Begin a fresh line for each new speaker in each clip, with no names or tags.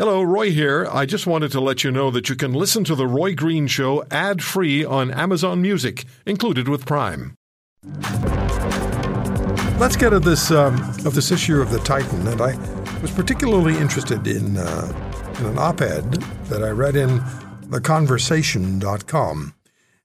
Hello, Roy here. I just wanted to let you know that you can listen to The Roy Green Show ad free on Amazon Music, included with Prime. Let's get at this um, of this issue of the Titan, and I was particularly interested in uh, in an op-ed that I read in theconversation.com,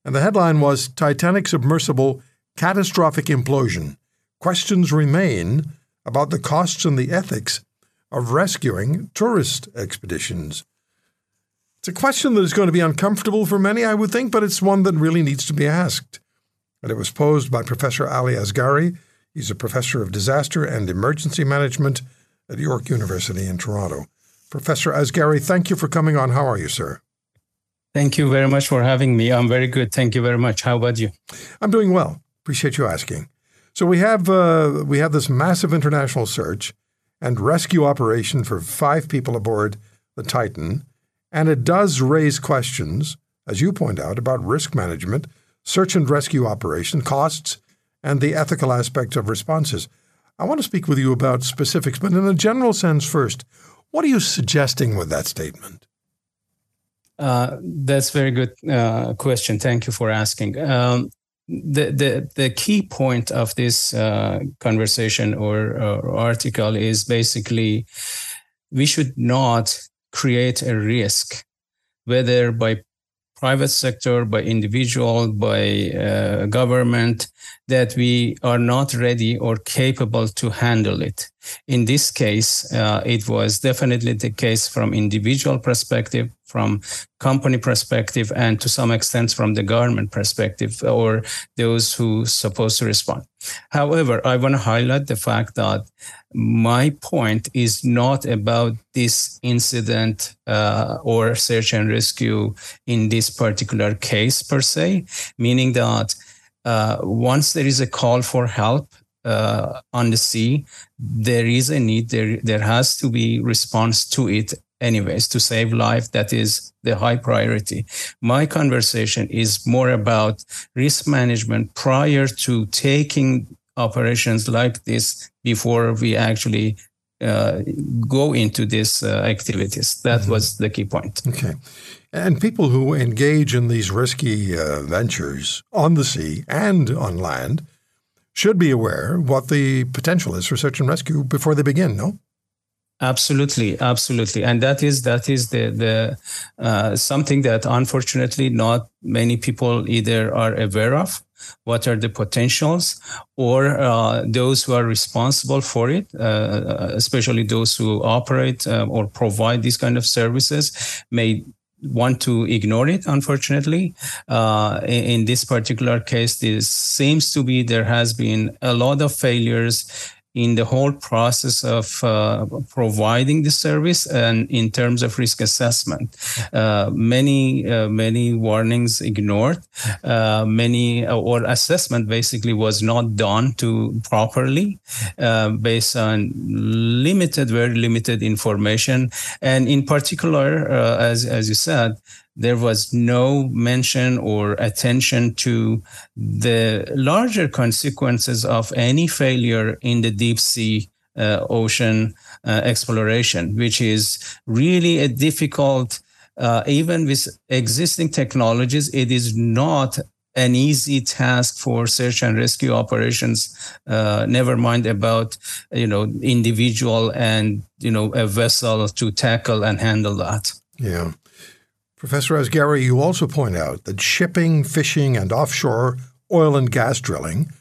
and the headline was "Titanic submersible catastrophic implosion. Questions remain about the costs and the ethics of rescuing tourist expeditions? It's a question that is going to be uncomfortable for many, I would think, but it's one that really needs to be asked. And it was posed by Professor Ali Asgary. He's a professor of disaster and emergency management at York University in Toronto. Professor Asgary, thank you for coming on. How are you, sir?
Thank you very much for having me. I'm very good. Thank you very much. How about you?
I'm doing well. Appreciate you asking. So we have uh, we have this massive international search and rescue operation for five people aboard the Titan, and it does raise questions, as you point out, about risk management, search and rescue operation, costs, and the ethical aspects of responses. I want to speak with you about specifics, but in a general sense first, what are you suggesting with that statement?
Uh, that's very good uh, question. Thank you for asking. Um, the, the the key point of this uh, conversation or, or, article is basically we should not create a risk, whether by private sector, by individual, by uh, government, that we are not ready or capable to handle it. In this case, uh, it was definitely the case from individual perspective, from company perspective, and to some extent from the government perspective or those who supposed to respond. However, I want to highlight the fact that my point is not about this incident uh, or search and rescue in this particular case per se, meaning that uh, once there is a call for help uh, on the sea, there is a need. There there has to be response to it anyways to save life. That is the high priority. My conversation is more about risk management prior to taking operations like this before we actually uh, go into these uh, activities. That mm-hmm. was the key point.
Okay. And people who engage in these risky uh, ventures on the sea and on land should be aware what the potential is for search and rescue before they begin, no?
Absolutely, absolutely, and that is that is the the uh, something that unfortunately not many people either are aware of. What are the potentials, or uh, those who are responsible for it, uh, especially those who operate uh, or provide these kind of services, may want to ignore it unfortunately. Uh, in, in, this particular case this seems to be there has been a lot of failures in the whole process of uh, providing the service and in terms of risk assessment. Uh, many, uh, many warnings ignored, uh, many, uh, or assessment basically was not done to properly uh, based on limited, very limited information. And in particular, as, as you said, there was no mention or attention to the larger consequences of any failure in the deep sea uh, ocean uh, exploration, which is really a difficult, uh, even with existing technologies, it is not an easy task for search and rescue operations. Uh, never mind about you know individual and you know a vessel to tackle and handle that.
Yeah. Professor Asgary, you also point out that shipping, fishing, and offshore oil and gas drilling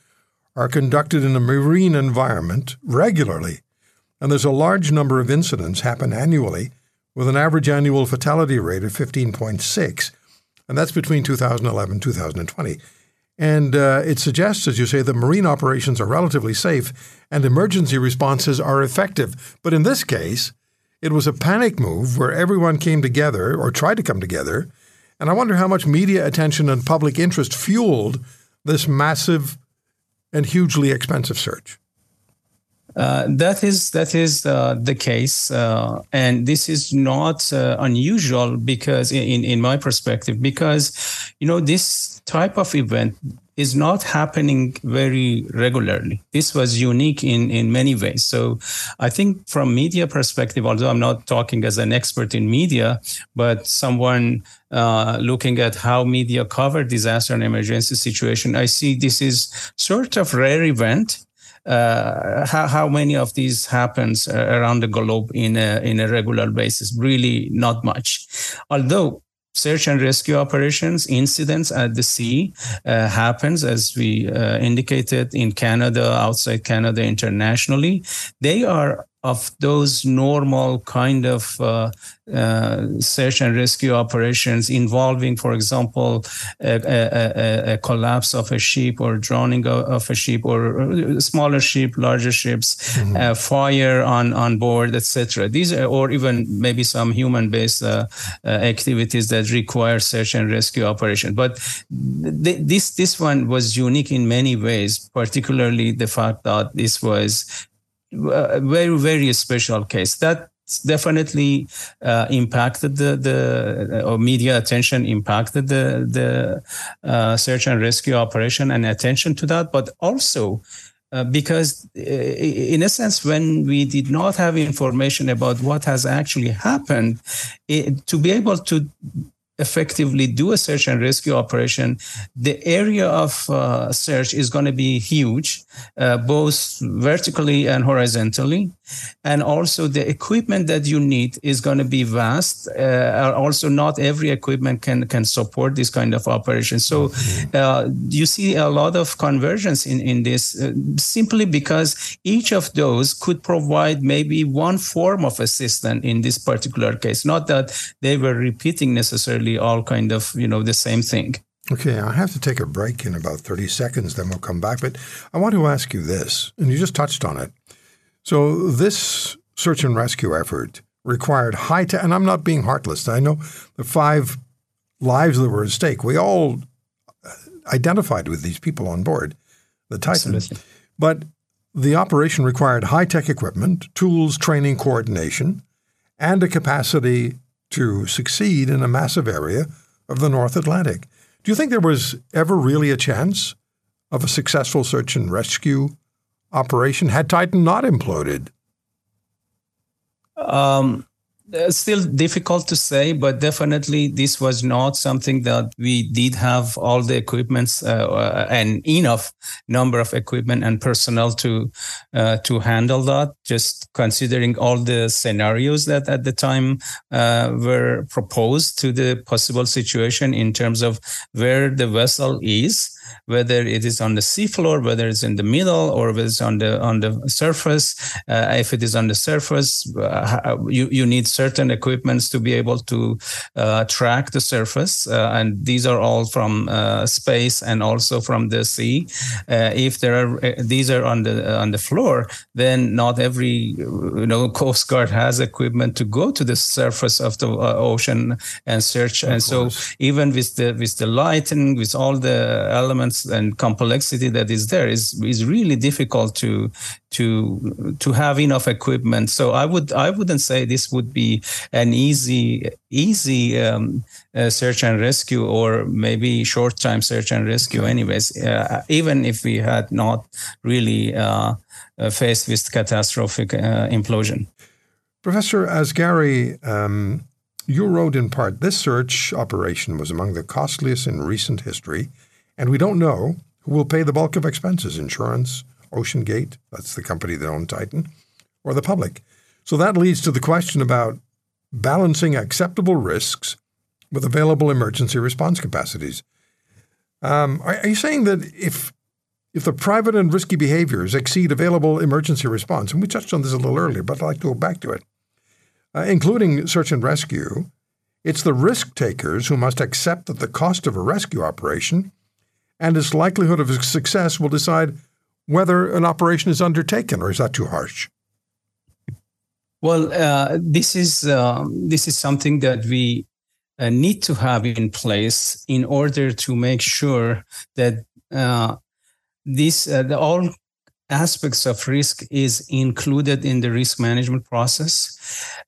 are conducted in a marine environment regularly, and there's a large number of incidents happen annually with an average annual fatality rate of 15.6, and that's between 2011 and 2020. And uh, it suggests, as you say, that marine operations are relatively safe and emergency responses are effective. But in this case, it was a panic move where everyone came together or tried to come together. And I wonder how much media attention and public interest fueled this massive and hugely expensive search.
Uh, that is that is uh, the case, uh, and this is not uh, unusual because, in in my perspective, because you know this type of event is not happening very regularly. This was unique in, in many ways. So I think from media perspective, although I'm not talking as an expert in media, but someone uh, looking at how media cover disaster and emergency situation, I see this is sort of rare event. Uh, how, how many of these happens uh, around the globe in a, in a regular basis? Really not much. Although search and rescue operations incidents at the sea uh, happens as we uh, indicated in canada outside canada internationally. They are of those normal kind of uh, uh, search and rescue operations involving, for example, a, a, a, collapse of a ship or drowning of a ship or smaller ship, larger ships, mm-hmm. uh, fire on, on board, etc. These are, or even maybe some human-based uh, uh, activities that require search and rescue operation. But th- this this one was unique in many ways, particularly the fact that this was a very very special case. That definitely uh, impacted the the uh, or media attention impacted the the uh, search and rescue operation and attention to that. But also uh, because uh, in a sense when we did not have information about what has actually happened it, to be able to effectively do a search and rescue operation, the area of uh, search is going to be huge, uh, both vertically and horizontally. And also, the equipment that you need is going to be vast. Uh, also, not every equipment can, can support this kind of operation. So, mm-hmm. uh, you see a lot of convergence in, in this uh, simply because each of those could provide maybe one form of assistance in this particular case, not that they were repeating necessarily all kind of you know the same thing.
Okay, I have to take a break in about 30 seconds, then we'll come back. But I want to ask you this, and you just touched on it. So, this search and rescue effort required high tech, and I'm not being heartless. I know the five lives that were at stake. We all uh, identified with these people on board the Titan. Absolutely. But the operation required high tech equipment, tools, training, coordination, and a capacity to succeed in a massive area of the North Atlantic. Do you think there was ever really a chance of a successful search and rescue operation had Titan not imploded?
Um, still difficult to say, but definitely this was not something that we did have all the equipments uh, and enough number of equipment and personnel to uh, to handle that. Just considering all the scenarios that at the time uh, were proposed to the possible situation in terms of where the vessel is whether it is on the seafloor, whether it's in the middle, or whether it's on the on the surface. Uh, if it is on the surface, uh, you you need certain equipments to be able to uh, track the surface, uh, and these are all from uh, space and also from the sea. Uh, if there are these are on the on the floor, then not every you know coast guard has equipment to go to the surface of the ocean and search. Of and course. so even with the with the lighting, with all the elements elements and complexity that is there is is really difficult to to to have enough equipment. So I would I wouldn't say this would be an easy easy um, uh, search and rescue or maybe short time search and rescue. Anyways, uh, even if we had not really uh, uh faced with catastrophic uh, implosion.
Professor Asgary, um, you wrote in part this search operation was among the costliest in recent history and we don't know who will pay the bulk of expenses insurance, OceanGate, that's the company that owned Titan, or the public. So that leads to the question about balancing acceptable risks with available emergency response capacities. Um, are, are you saying that if if the private and risky behaviors exceed available emergency response, and we touched on this a little earlier, but I'd like to go back to it, uh, including search and rescue, it's the risk takers who must accept that the cost of a rescue operation and its likelihood of success will decide whether an operation is undertaken, or is that too harsh?
Well, uh, this is uh, this is something that we uh, need to have in place in order to make sure that uh, this uh, the, all aspects of risk is included in the risk management process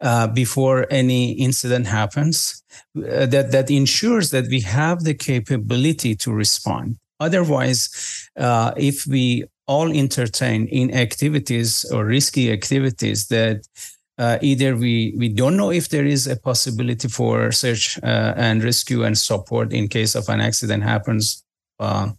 uh, before any incident happens. That that ensures that we have the capability to respond. Otherwise, uh, if we all entertain in activities or risky activities that uh, either we, we don't know if there is a possibility for search uh, and rescue and support in case of an accident happens uh,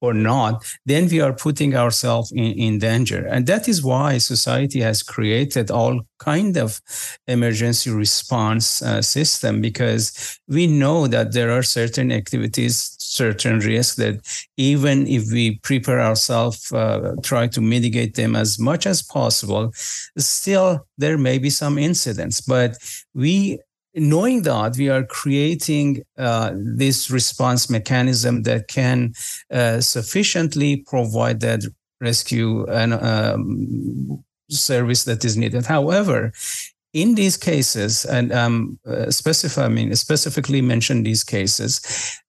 or not, then we are putting ourselves in, in danger. And that is why society has created all kind of emergency response uh, system because we know that there are certain activities, certain risks that even if we prepare ourselves, uh, try to mitigate them as much as possible, still there may be some incidents. But we knowing that we are creating uh, this response mechanism that can uh, sufficiently provide that rescue and um, service that is needed. However, in these cases, and um, uh, specify, I mean, specifically mention these cases,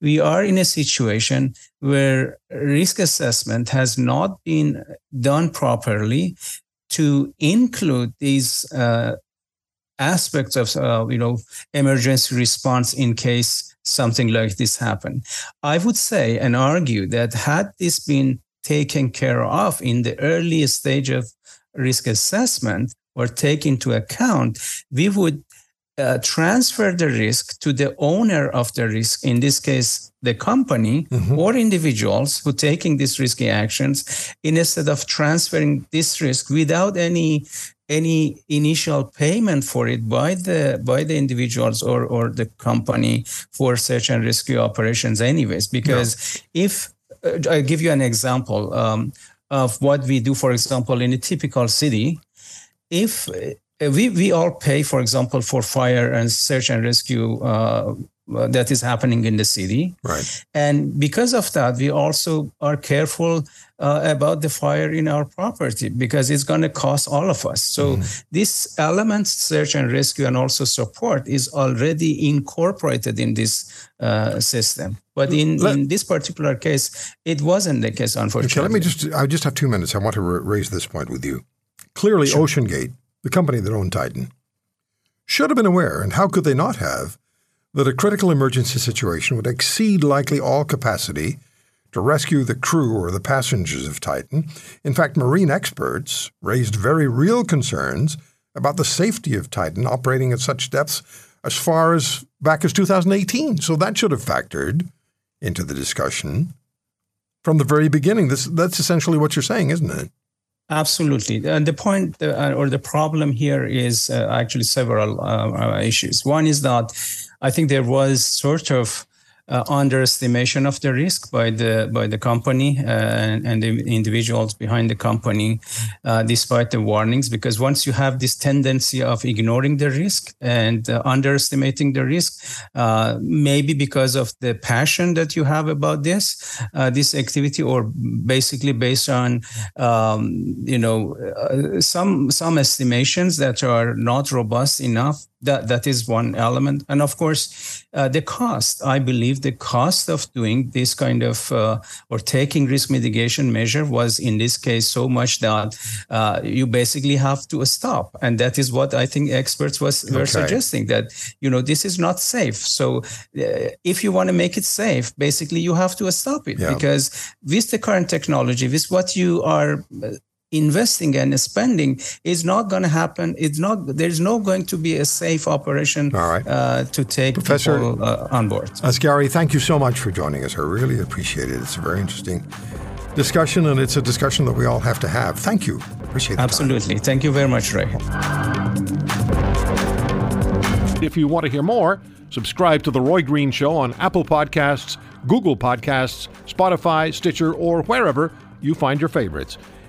we are in a situation where risk assessment has not been done properly to include these uh, aspects of uh, you know emergency response in case something like this happened. i would say and argue that had this been taken care of in the early stage of risk assessment or take into account we would uh, transfer the risk to the owner of the risk in this case the company mm-hmm. or individuals who taking these risky actions instead of transferring this risk without any any initial payment for it by the by the individuals or or the company for search and rescue operations anyways because no. if uh, i give you an example um, of what we do for example in a typical city if uh, we, we all pay for example for fire and search and rescue uh, that is happening in the city.
Right.
And because of that, we also are careful uh, about the fire in our property because it's going to cost all of us. So mm. this element, search and rescue, and also support is already incorporated in this uh, system. But in, let, in this particular case, it wasn't the case, unfortunately.
Okay, let me just, I just have two minutes. I want to raise this point with you. Clearly, sure. OceanGate, the company that owned Titan, should have been aware, and how could they not have, that a critical emergency situation would exceed likely all capacity to rescue the crew or the passengers of Titan. In fact, marine experts raised very real concerns about the safety of Titan operating at such depths as far as back as 2018. So that should have factored into the discussion from the very beginning. This, that's essentially what you're saying, isn't it?
Absolutely. And the point uh, or the problem here is uh, actually several uh, uh issues. One is that I think there was sort of uh, underestimation of the risk by the by the company uh, and, and, the individuals behind the company, uh, despite the warnings. Because once you have this tendency of ignoring the risk and uh, underestimating the risk, uh, maybe because of the passion that you have about this uh, this activity, or basically based on um, you know some some estimations that are not robust enough that that is one element and of course uh, the cost i believe the cost of doing this kind of uh, or taking risk mitigation measure was in this case so much that uh, you basically have to stop and that is what i think experts was were okay. suggesting that you know this is not safe so uh, if you want to make it safe basically you have to stop it yeah. because with the current technology with what you are uh, investing and spending is not going to happen. It's not. There's no going to be a safe operation All right. uh, to take Professor people uh, on board.
Asgary, thank you so much for joining us. I really appreciate it. It's a very interesting discussion, and it's a discussion that we all have to have. Thank you. Appreciate it.
Absolutely.
Time.
Thank you very much, Ray.
If you want to hear more, subscribe to The Roy Green Show on Apple Podcasts, Google Podcasts, Spotify, Stitcher, or wherever you find your favorites.